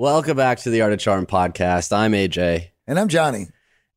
Welcome back to the Art of Charm podcast. I'm AJ. And I'm Johnny.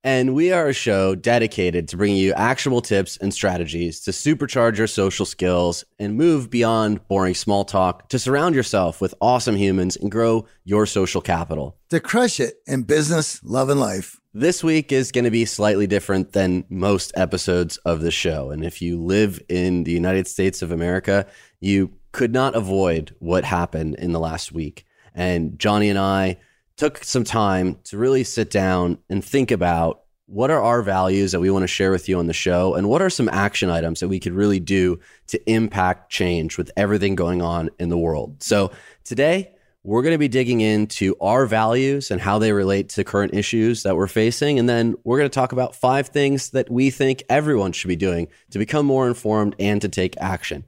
And we are a show dedicated to bringing you actionable tips and strategies to supercharge your social skills and move beyond boring small talk to surround yourself with awesome humans and grow your social capital. To crush it in business, love, and life. This week is going to be slightly different than most episodes of the show. And if you live in the United States of America, you could not avoid what happened in the last week. And Johnny and I took some time to really sit down and think about what are our values that we want to share with you on the show and what are some action items that we could really do to impact change with everything going on in the world. So today, we're going to be digging into our values and how they relate to current issues that we're facing. And then we're going to talk about five things that we think everyone should be doing to become more informed and to take action.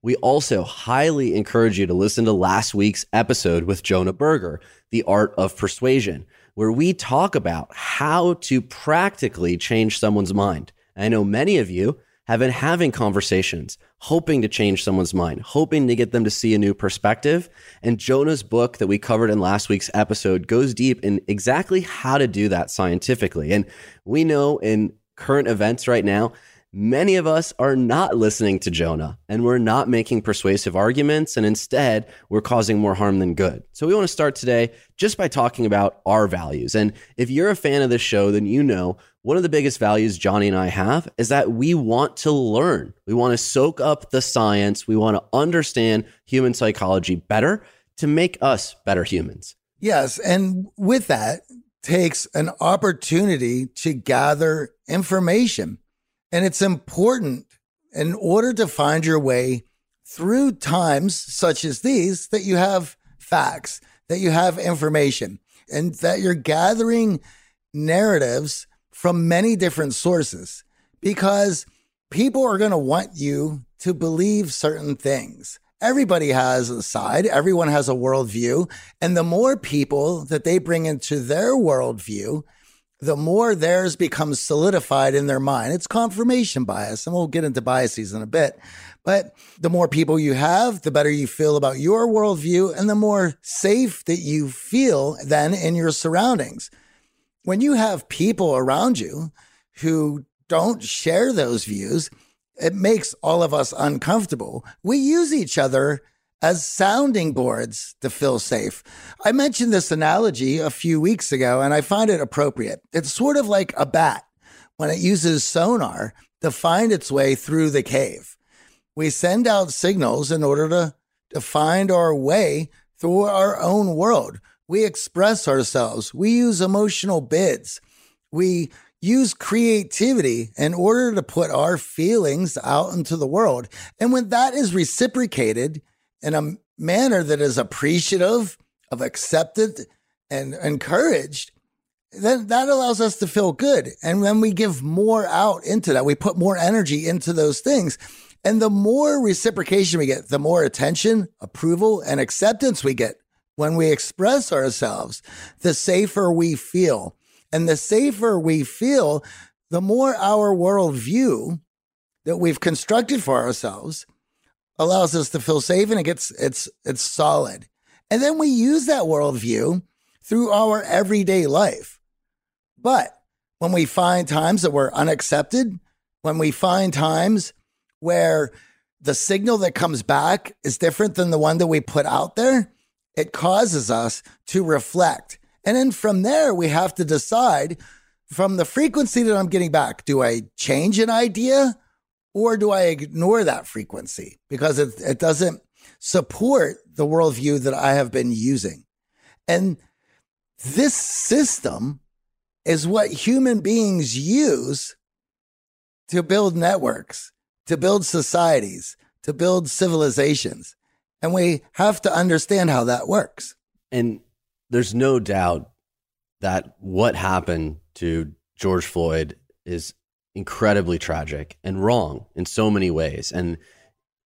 We also highly encourage you to listen to last week's episode with Jonah Berger, The Art of Persuasion, where we talk about how to practically change someone's mind. I know many of you have been having conversations, hoping to change someone's mind, hoping to get them to see a new perspective. And Jonah's book that we covered in last week's episode goes deep in exactly how to do that scientifically. And we know in current events right now, Many of us are not listening to Jonah and we're not making persuasive arguments, and instead we're causing more harm than good. So, we want to start today just by talking about our values. And if you're a fan of this show, then you know one of the biggest values Johnny and I have is that we want to learn. We want to soak up the science, we want to understand human psychology better to make us better humans. Yes. And with that, takes an opportunity to gather information and it's important in order to find your way through times such as these that you have facts, that you have information, and that you're gathering narratives from many different sources because people are going to want you to believe certain things. Everybody has a side, everyone has a worldview. And the more people that they bring into their worldview, the more theirs becomes solidified in their mind. It's confirmation bias, and we'll get into biases in a bit. But the more people you have, the better you feel about your worldview, and the more safe that you feel then in your surroundings. When you have people around you who don't share those views, it makes all of us uncomfortable. We use each other as sounding boards to feel safe. I mentioned this analogy a few weeks ago and I find it appropriate. It's sort of like a bat when it uses sonar to find its way through the cave. We send out signals in order to, to find our way through our own world. We express ourselves. We use emotional bids. We use creativity in order to put our feelings out into the world. And when that is reciprocated, in a manner that is appreciative of accepted and encouraged, then that allows us to feel good. And when we give more out into that, we put more energy into those things. And the more reciprocation we get, the more attention, approval, and acceptance we get when we express ourselves, the safer we feel. And the safer we feel, the more our worldview that we've constructed for ourselves allows us to feel safe and it gets it's it's solid. And then we use that worldview through our everyday life. But when we find times that we're unaccepted, when we find times where the signal that comes back is different than the one that we put out there, it causes us to reflect. And then from there, we have to decide from the frequency that I'm getting back do I change an idea or do I ignore that frequency because it, it doesn't support the worldview that I have been using? And this system is what human beings use to build networks, to build societies, to build civilizations. And we have to understand how that works. And there's no doubt that what happened to George Floyd is incredibly tragic and wrong in so many ways. And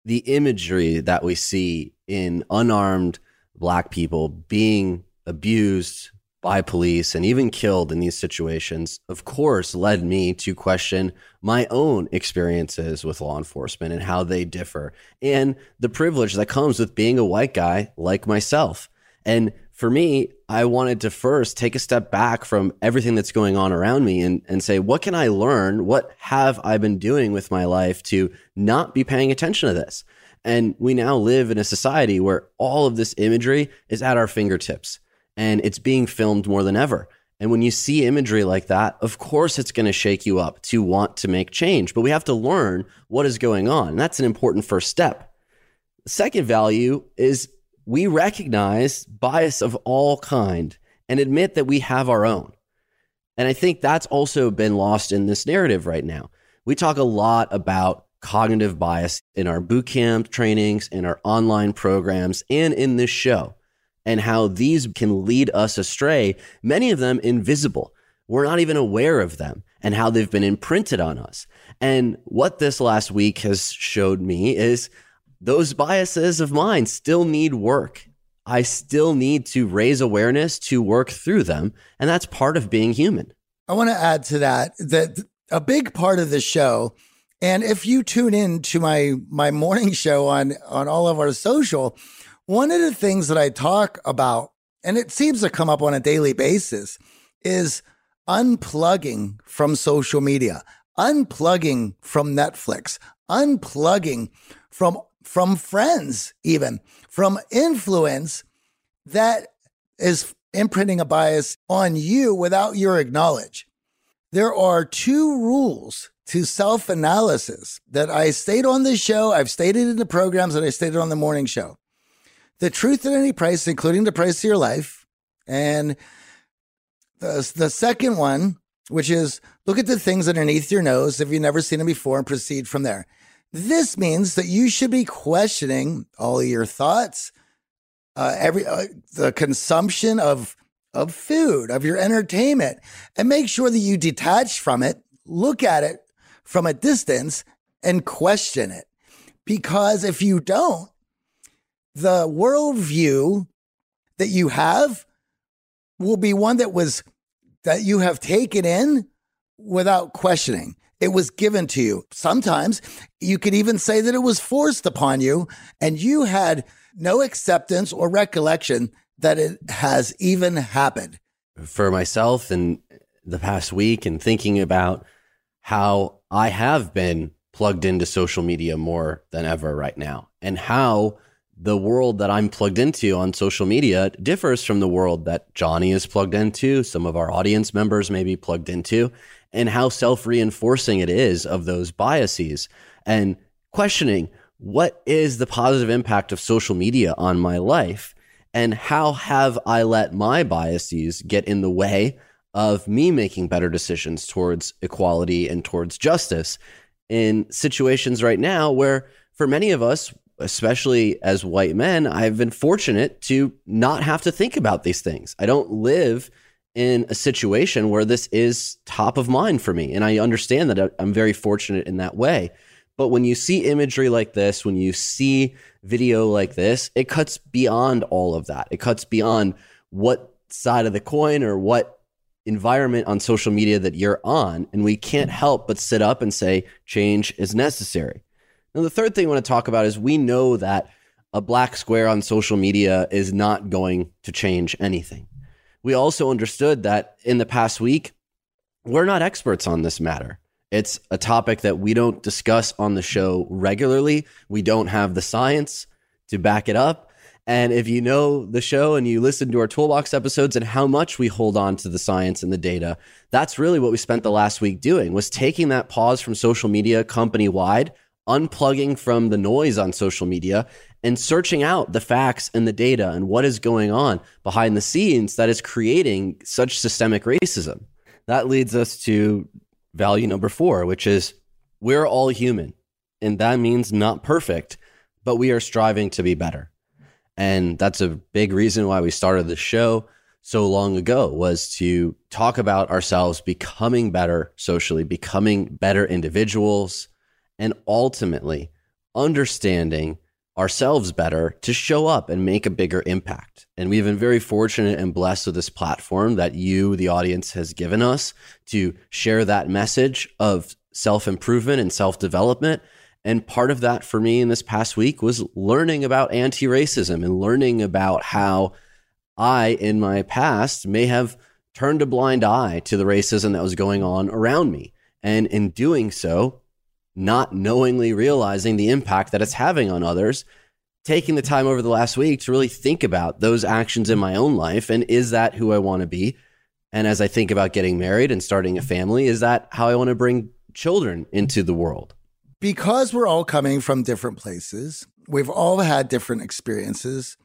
the imagery that we see in unarmed black people being abused by police and even killed in these situations, of course, led me to question my own experiences with law enforcement and how they differ and the privilege that comes with being a white guy like myself. And for me, I wanted to first take a step back from everything that's going on around me and, and say, what can I learn? What have I been doing with my life to not be paying attention to this? And we now live in a society where all of this imagery is at our fingertips and it's being filmed more than ever. And when you see imagery like that, of course it's going to shake you up to want to make change. But we have to learn what is going on. And that's an important first step. Second value is we recognize bias of all kind and admit that we have our own. And I think that's also been lost in this narrative right now. We talk a lot about cognitive bias in our boot camp trainings, in our online programs, and in this show, and how these can lead us astray, many of them invisible. We're not even aware of them and how they've been imprinted on us. And what this last week has showed me is those biases of mine still need work. I still need to raise awareness to work through them. And that's part of being human. I want to add to that that a big part of the show, and if you tune in to my my morning show on on all of our social, one of the things that I talk about, and it seems to come up on a daily basis, is unplugging from social media, unplugging from Netflix, unplugging from from friends, even from influence that is imprinting a bias on you without your acknowledge. There are two rules to self analysis that I state on this show. I've stated in the programs that I stated on the morning show. The truth at any price, including the price of your life. And the, the second one, which is look at the things underneath your nose if you've never seen them before and proceed from there. This means that you should be questioning all your thoughts, uh, every uh, the consumption of of food, of your entertainment, and make sure that you detach from it, look at it from a distance, and question it. Because if you don't, the worldview that you have will be one that was that you have taken in without questioning. It was given to you. Sometimes you could even say that it was forced upon you and you had no acceptance or recollection that it has even happened. For myself in the past week and thinking about how I have been plugged into social media more than ever right now and how the world that I'm plugged into on social media differs from the world that Johnny is plugged into, some of our audience members may be plugged into and how self reinforcing it is of those biases. And questioning what is the positive impact of social media on my life? And how have I let my biases get in the way of me making better decisions towards equality and towards justice? In situations right now where for many of us especially as white men I've been fortunate to not have to think about these things. I don't live in a situation where this is top of mind for me. And I understand that uh, I'm very fortunate in that way. But when you see imagery like this, when you see video like this, it cuts beyond all of that. It cuts beyond what side of the coin or what environment on social media that you're on. And we can't help but sit up and say change is necessary. Now, the third thing I want to talk about is we know that a black square on social media is not going to change anything we also understood that in the past week, we're not experts on this matter. It's a topic that we don't discuss on the show regularly. We don't have the science to back it up. And if you know the show and you listen to our toolbox episodes and how much we hold on to the science and the data, that's really what we spent the last week doing was taking that pause from social media company wide, unplugging from the noise on social media and searching out the facts and the data and what is going on behind the scenes that is creating such systemic racism. That leads us to value number 4, which is we're all human. And that means not perfect, but we are striving to be better. And that's a big reason why we started the show so long ago was to talk about ourselves becoming better socially, becoming better individuals, and ultimately understanding ourselves better to show up and make a bigger impact. And we've been very fortunate and blessed with this platform that you, the audience, has given us to share that message of self improvement and self development and part of that for me in this past week was learning about anti racism and learning about how I, in my past, may have turned a blind eye to the racism that was going on around me. And in doing so, not knowingly realizing the impact that it's having on others, taking the time over the last week to really think about those actions in my own life. And is that who I want to be? And as I think about getting married and starting a family, is that how I want to bring children into the world? because we're all coming from different places, we've all had different experiences.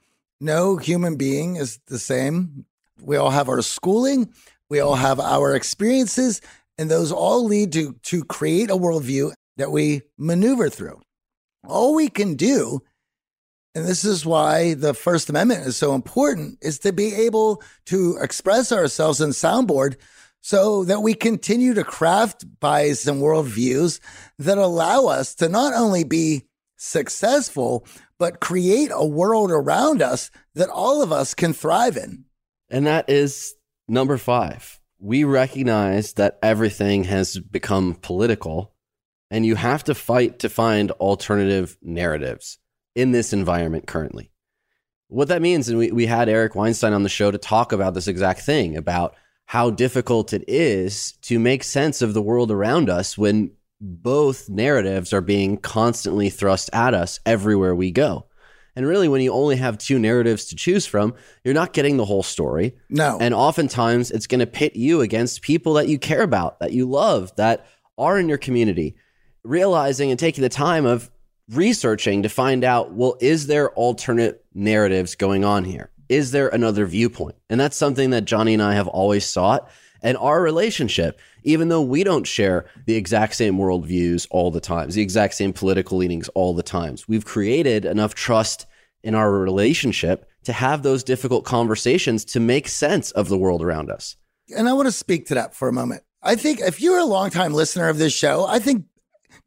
No human being is the same. We all have our schooling, we all have our experiences, and those all lead to, to create a worldview that we maneuver through. All we can do, and this is why the First Amendment is so important, is to be able to express ourselves in soundboard so that we continue to craft bias and worldviews that allow us to not only be successful, but create a world around us that all of us can thrive in. And that is number five. We recognize that everything has become political, and you have to fight to find alternative narratives in this environment currently. What that means, and we, we had Eric Weinstein on the show to talk about this exact thing about how difficult it is to make sense of the world around us when both narratives are being constantly thrust at us everywhere we go. And really, when you only have two narratives to choose from, you're not getting the whole story. No. And oftentimes, it's going to pit you against people that you care about, that you love, that are in your community. Realizing and taking the time of researching to find out well, is there alternate narratives going on here? is there another viewpoint? And that's something that Johnny and I have always sought. And our relationship, even though we don't share the exact same worldviews all the times, the exact same political leanings all the times, we've created enough trust in our relationship to have those difficult conversations to make sense of the world around us. And I want to speak to that for a moment. I think if you're a longtime listener of this show, I think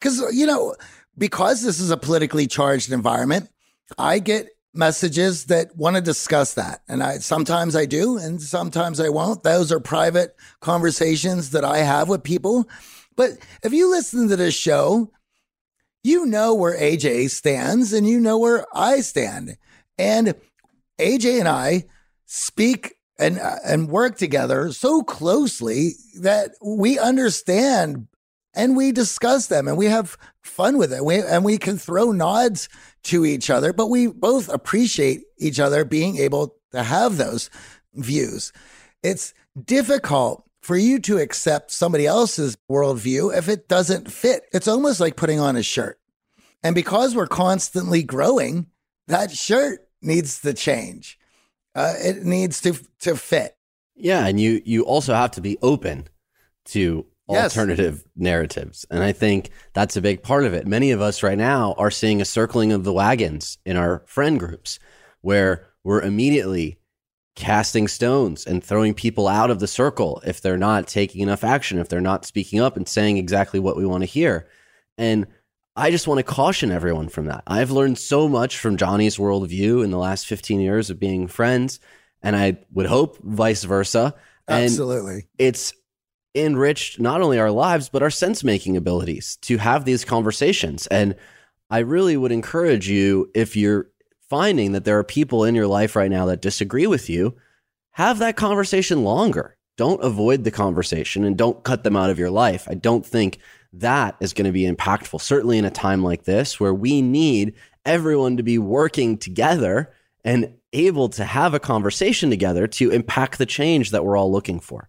because, you know, because this is a politically charged environment, I get messages that want to discuss that. And I sometimes I do and sometimes I won't. Those are private conversations that I have with people. But if you listen to this show, you know where AJ stands and you know where I stand. And AJ and I speak and uh, and work together so closely that we understand and we discuss them and we have fun with it. We, and we can throw nods to each other, but we both appreciate each other being able to have those views. It's difficult for you to accept somebody else's worldview if it doesn't fit. It's almost like putting on a shirt. And because we're constantly growing, that shirt needs to change. Uh, it needs to to fit. Yeah, and you you also have to be open to yes. alternative narratives. And I think that's a big part of it. Many of us right now are seeing a circling of the wagons in our friend groups where we're immediately casting stones and throwing people out of the circle if they're not taking enough action, if they're not speaking up and saying exactly what we want to hear. And I just want to caution everyone from that. I've learned so much from Johnny's worldview in the last 15 years of being friends, and I would hope vice versa. Absolutely. It's enriched not only our lives, but our sense making abilities to have these conversations. And I really would encourage you, if you're finding that there are people in your life right now that disagree with you, have that conversation longer. Don't avoid the conversation and don't cut them out of your life. I don't think that is going to be impactful, certainly in a time like this where we need everyone to be working together and able to have a conversation together to impact the change that we're all looking for.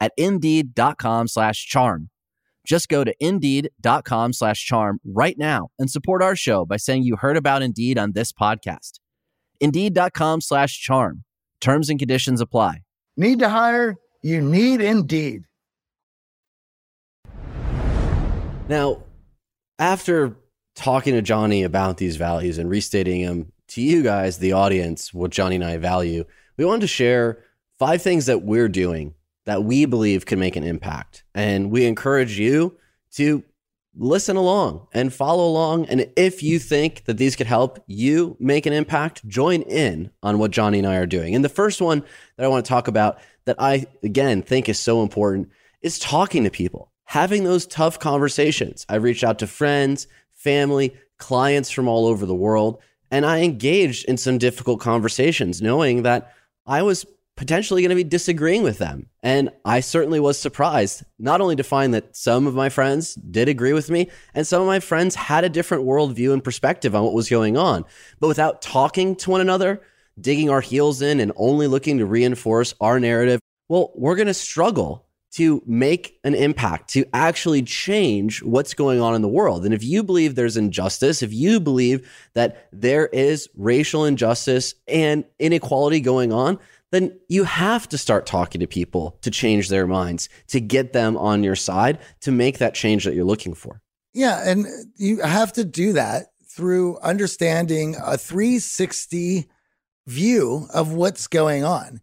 at indeed.com slash charm. Just go to indeed.com slash charm right now and support our show by saying you heard about Indeed on this podcast. Indeed.com slash charm. Terms and conditions apply. Need to hire? You need Indeed. Now, after talking to Johnny about these values and restating them to you guys, the audience, what Johnny and I value, we wanted to share five things that we're doing that we believe can make an impact. And we encourage you to listen along and follow along. And if you think that these could help you make an impact, join in on what Johnny and I are doing. And the first one that I want to talk about that I, again, think is so important is talking to people, having those tough conversations. I've reached out to friends, family, clients from all over the world, and I engaged in some difficult conversations, knowing that I was potentially going to be disagreeing with them. And I certainly was surprised, not only to find that some of my friends did agree with me, and some of my friends had a different worldview and perspective on what was going on. But without talking to one another, digging our heels in, and only looking to reinforce our narrative, well, we're going to struggle to make an impact, to actually change what's going on in the world. And if you believe there's injustice, if you believe that there is racial injustice and inequality going on, then you have to start talking to people to change their minds, to get them on your side, to make that change that you're looking for. Yeah. And you have to do that through understanding a 360 view of what's going on.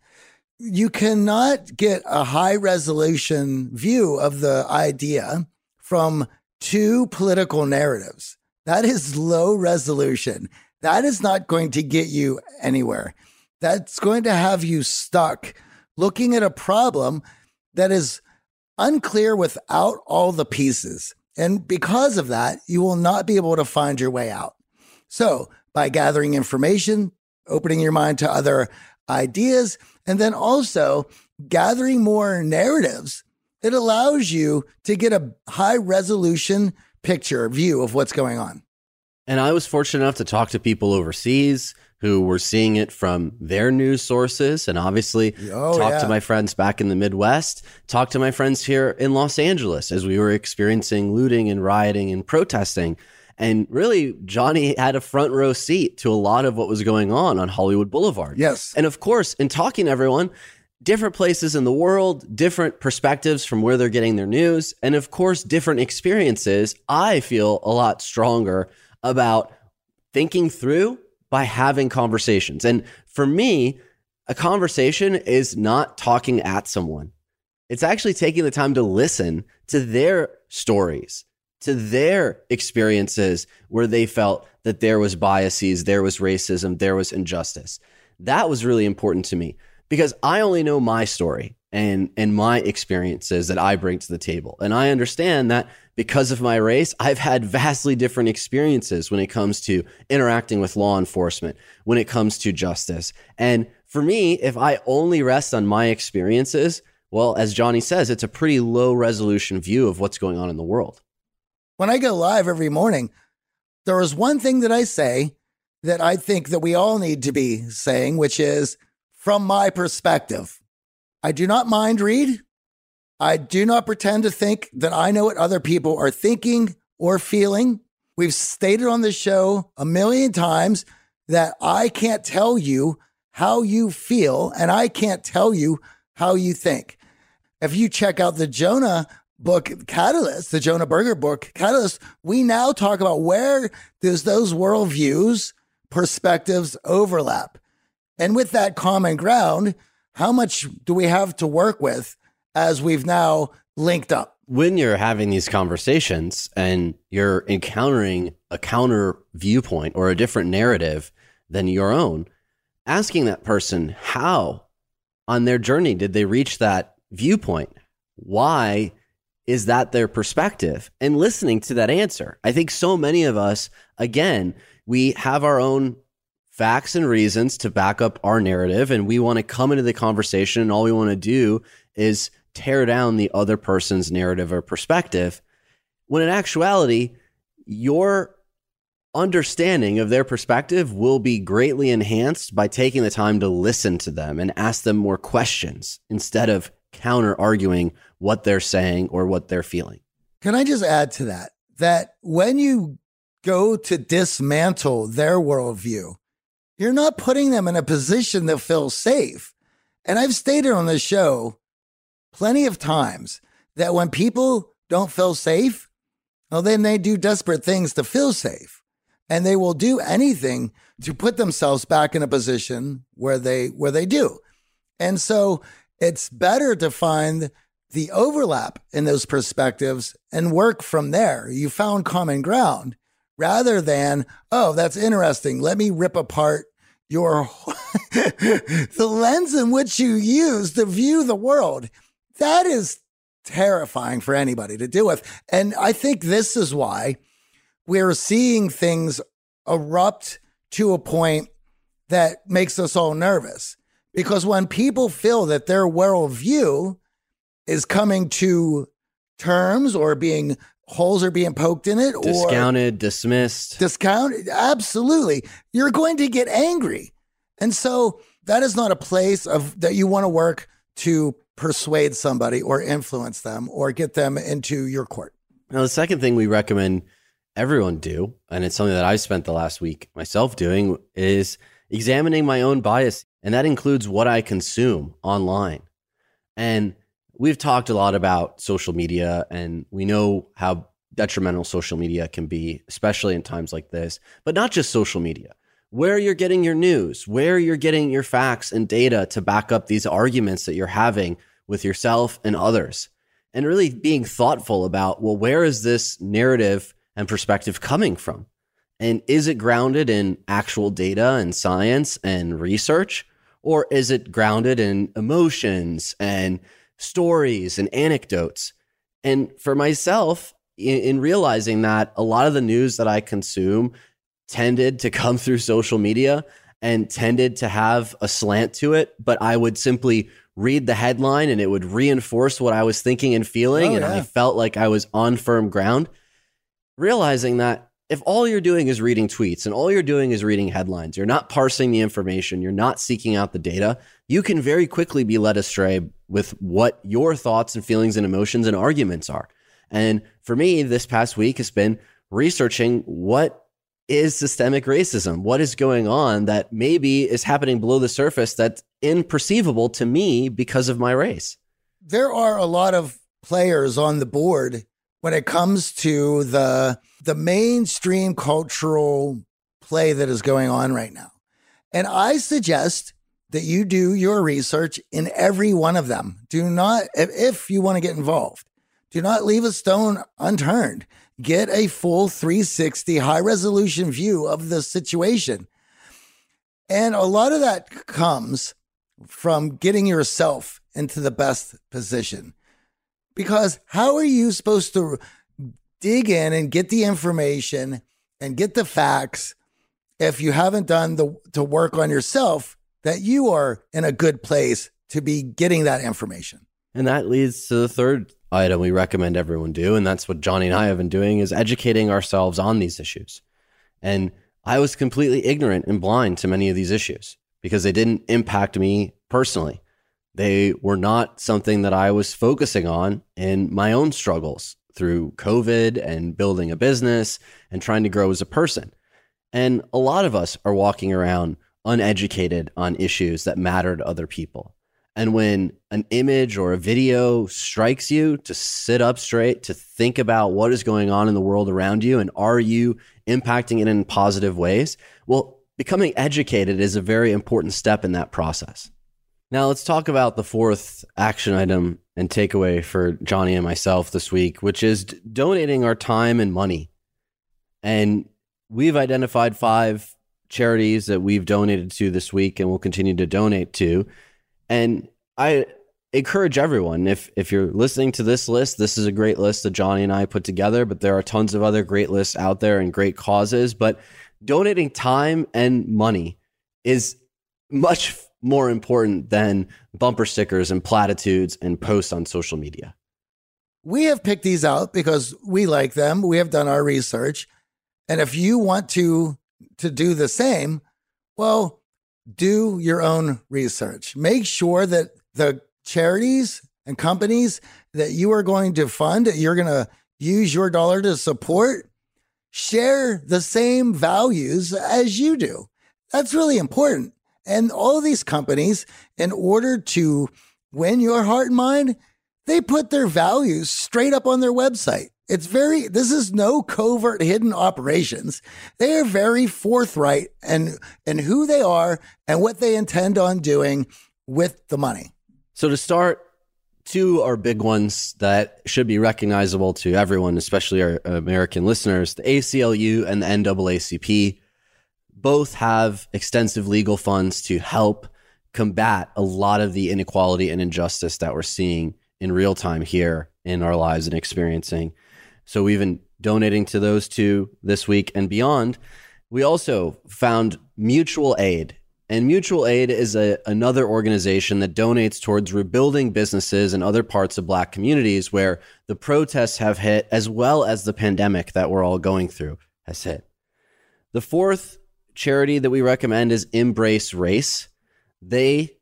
You cannot get a high resolution view of the idea from two political narratives. That is low resolution. That is not going to get you anywhere that's going to have you stuck looking at a problem that is unclear without all the pieces. And because of that, you will not be able to find your way out. So, by gathering information, opening your mind to other ideas, and then also gathering more narratives, it allows you to get a high resolution picture view of what's going on. And I was fortunate enough to talk to people overseas who were seeing it from their news sources and obviously oh, talk yeah. to my friends back in the Midwest, talk to my friends here in Los Angeles as we were experiencing looting and rioting and protesting. And really, Johnny had a front row seat to a lot of what was going on on Hollywood Boulevard. Yes. And of course, in talking to everyone, different places in the world, different perspectives from where they're getting their news, and of course, different experiences, I feel a lot stronger about thinking through by having conversations. And for me, a conversation is not talking at someone. It's actually taking the time to listen to their stories, to their experiences where they felt that there was biases, there was racism, there was injustice. That was really important to me because I only know my story and and my experiences that I bring to the table. And I understand that because of my race, I've had vastly different experiences when it comes to interacting with law enforcement, when it comes to justice. And For me, if I only rest on my experiences, well, as Johnny says, it's a pretty low resolution view of what's going on in the world. When I go live every morning, there is one thing that I say that I think that we all need to be saying, which is from my perspective. I do not mind read. I do not pretend to think that I know what other people are thinking or feeling. We've stated on the show a million times that I can't tell you how you feel and I can't tell you how you think. If you check out the Jonah book Catalyst, the Jonah Berger book Catalyst, we now talk about where does those worldviews, perspectives overlap. And with that common ground, how much do we have to work with as we've now linked up? When you're having these conversations and you're encountering a counter viewpoint or a different narrative than your own, asking that person how on their journey did they reach that viewpoint? Why is that their perspective? And listening to that answer. I think so many of us, again, we have our own facts and reasons to back up our narrative, and we want to come into the conversation, and all we want to do is tear down the other person's narrative or perspective. When in actuality, your understanding of their perspective will be greatly enhanced by taking the time to listen to them and ask them more questions instead of counter arguing what they're saying or what they're feeling. Can I just add to that? That when you go to dismantle their worldview, you're not putting them in a position that feels safe. And I've stated on this show plenty of times that when people don't feel safe, well, then they do desperate things to feel safe. And they will do anything to put themselves back in a position where they where they do. And so it's better to find the overlap in those perspectives and work from there. You found common ground rather than, oh, that's interesting. Let me rip apart your the lens in which you use to view the world. That is terrifying for anybody to deal with. And I think this is why we're seeing things erupt to a point that makes us all nervous. Because when people feel that their worldview is coming to terms or being holes are being poked in it or discounted, dismissed. Discounted, absolutely. You're going to get angry. And so that is not a place of that you want to work to persuade somebody or influence them or get them into your court. Now, the second thing we recommend everyone do, and it's something that I've spent the last week myself doing, is examining my own bias and that includes what I consume online. And we've talked a lot about social media, and we know how detrimental social media can be, especially in times like this, but not just social media. Where you're getting your news, where you're getting your facts and data to back up these arguments that you're having with yourself and others. And really being thoughtful about, well, where is this narrative and perspective coming from? And is it grounded in actual data and science and research? Or is it grounded in emotions and stories and anecdotes? And for myself, in, in, realizing that a lot of the news that I consume tended to come through social media and tended to have a slant to it, but I would simply read the headline and it would reinforce what I was thinking and feeling. Oh, and I felt like I was on firm ground. Realizing that if all you're doing is reading tweets and all you're doing is reading headlines, you're not parsing the information, you're not seeking out the data, you can very quickly be led astray with what your thoughts and feelings and emotions and arguments are. And for me, this past week has been researching what is systemic racism? What is going on that maybe is happening below the surface that's imperceivable to me because of my race? There are a lot of players on the board when it comes to the the mainstream cultural play that is going on right now. And I suggest that you do your research in every one of them. Do not if, you want to get involved, do not leave a stone unturned. Get a full 360 high resolution view of the situation. And a lot of that comes from getting yourself into the best position. Because how are you supposed to dig in and get the information and get the facts if you haven't done the to work on yourself that you are in a good place to be getting that information. And that leads to the third item we recommend everyone do. And that's what Johnny and I have been doing is educating ourselves on these issues. And I was completely ignorant and blind to many of these issues because they didn't impact me personally. They were not something that I was focusing on in my own struggles through COVID and building a business and trying to grow as a person. And a lot of us are walking around uneducated on issues that matter to other people. And when an image or a video strikes you to sit up straight, to think about what is going on in the world around you, and are you impacting it in positive ways? Well, becoming educated is a very important step in that process. Now, let's talk about the fourth action item and takeaway for Johnny and myself this week, which is donating our time and money. And we've identified five charities that we've donated to this week and will continue to donate to. And I encourage everyone if if you're listening to this list, this is a great list that Johnny and I put together, but there are tons of other great lists out there and great causes, but donating time and money is much more important than bumper stickers and platitudes and posts on social media. We have picked these out because we like them. We have done our research. And if you want to to do the same, well, do your own research. Make sure that the charities and companies that you are going to fund, that you're going to use your dollar to support, share the same values as you do. That's really important. And all of these companies, in order to win your heart and mind, they put their values straight up on their website. It's very, this is no covert hidden operations. They are very forthright and, and who they are and what they intend on doing with the money. So to start, two are big ones that should be recognizable to everyone, especially our American listeners, the ACLU and the NAACP both have extensive legal funds to help combat a lot of the inequality and injustice that we're seeing in real time here in our lives and experiencing. So we've been donating to those two this week and beyond. We also found Mutual Aid. And Mutual Aid is a, another organization that donates towards rebuilding businesses in other parts of Black communities where the protests have hit, as well as the pandemic that we're all going through has hit. The fourth charity that we recommend is Embrace Race. They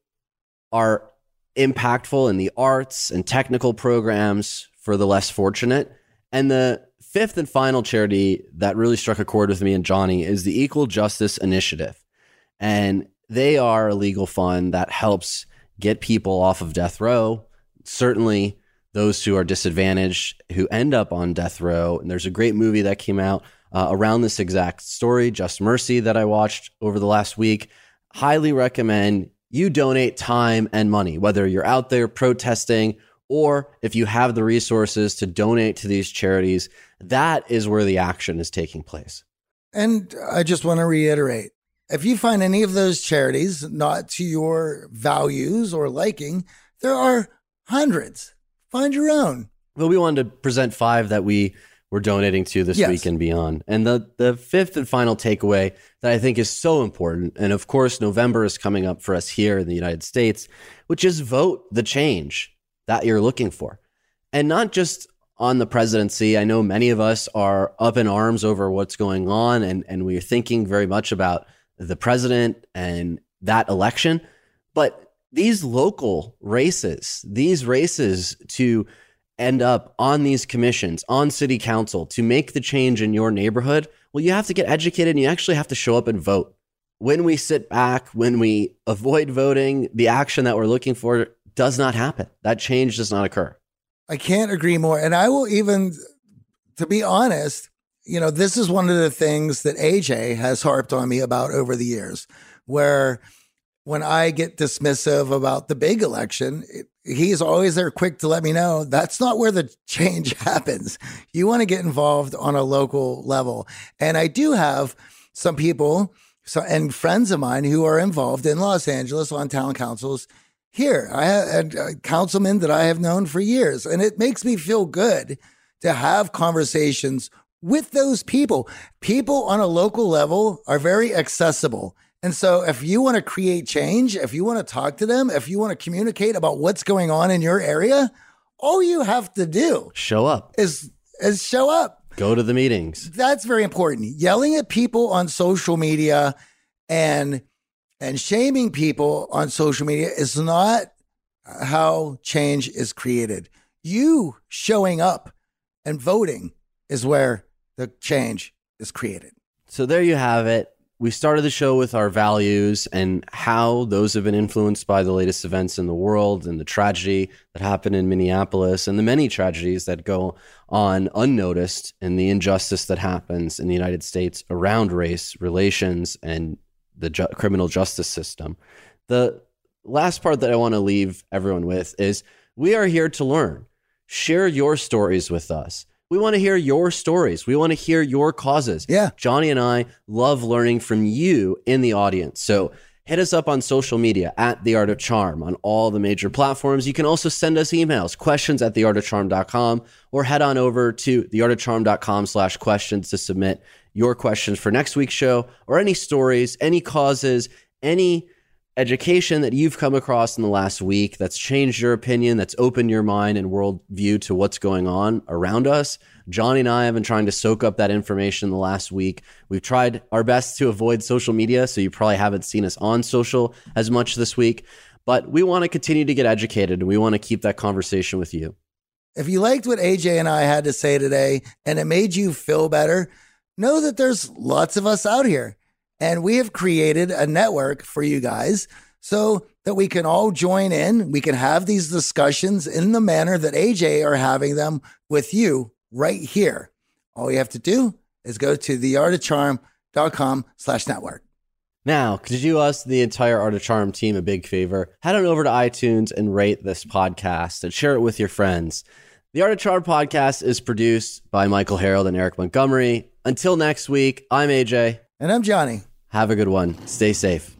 are impactful in the arts and technical programs for the less fortunate. And the fifth and final charity that really struck a chord with me and Johnny is the Equal Justice Initiative. And they are a legal fund that helps get people off of death row. Certainly, those who are disadvantaged who end up on death row. And there's a great movie that came out uh, around this exact story, Just Mercy, that I watched over the last week. Highly recommend you donate time and money, whether you're out there protesting or if you have the resources to donate to these charities, that is where the action is taking place. And I just want to reiterate if you find any of those charities not to your values or liking, there are hundreds. Find your own. Well, we wanted to present five that we were donating to this yes. week and beyond. And the the fifth and final takeaway that I think is so important, and of course November is coming up for us here in the United States, which is vote the change that you're looking for. And not just on the presidency. I know many of us are up in arms over what's going on and, and we're thinking very much about the president and that election. But these local races, these races to end up on these commissions, on city council, to make the change in your neighborhood, well, you have to get educated and you actually have to show up and vote. When we sit back, when we avoid voting, the action that we're looking for does not happen. That change does not occur. I can't agree more. And I will even, to be honest, you know, this is one of the things that AJ has harped on me about over the years, where when I get dismissive about the big election, he's always there quick to let me know that's not where the change happens. You want to get involved on a local level. And I do have some people so, and friends of mine who are involved in Los Angeles on town councils here. I had a uh, councilman that I have known for years, and it makes me feel good to have conversations with those people. People on a local level are very accessible And so, if you want to create change, if you want to talk to them, if you want to communicate about what's going on in your area, all you have to do Show up. is is show up. Go to the meetings. That's very important. Yelling at people on social media and and shaming people on social media is not how change is created. You showing up and voting is where the change is created. So there you have it. We started the show with our values and how those have been influenced by the latest events in the world and the tragedy that happened in Minneapolis and the many tragedies that go on unnoticed and the injustice that happens in the United States around race relations and the ju- criminal justice system. The last part that I want to leave everyone with is we are here to learn. Share your stories with us. We want to hear your stories. We want to hear your causes. Yeah. Johnny and I love learning from you in the audience. So hit us up on social media at The Art of Charm on all the major platforms. You can also send us emails, questions at theartofcharm.com, or head on over to theartofcharm.com slash questions to submit your questions for next week's show or any stories, any causes, any education that you've come across in the last week that's changed your opinion, that's opened your mind and worldview to what's going on around us. Johnny and I have been trying to soak up that information the last week. We've tried our best to avoid social media, so you probably haven't seen us on social as much this week. But we want to continue to get educated and we want to keep that conversation with you. If you liked what AJ and I had to say today and it made you feel better, know that there's lots of us out here. And we have created a network for you guys so that we can all join in. We can have these discussions in the manner that AJ are having them with you right here. All you have to do is go to theartofcharm.com slash network. Now, could you do us, the entire Art of Charm team, a big favor? Head on over to iTunes and rate this podcast and share it with your friends. The Art of Charm podcast is produced by Michael Harold and Eric Montgomery. Until next week, I'm AJ. And I'm Johnny. Have a good one. Stay safe.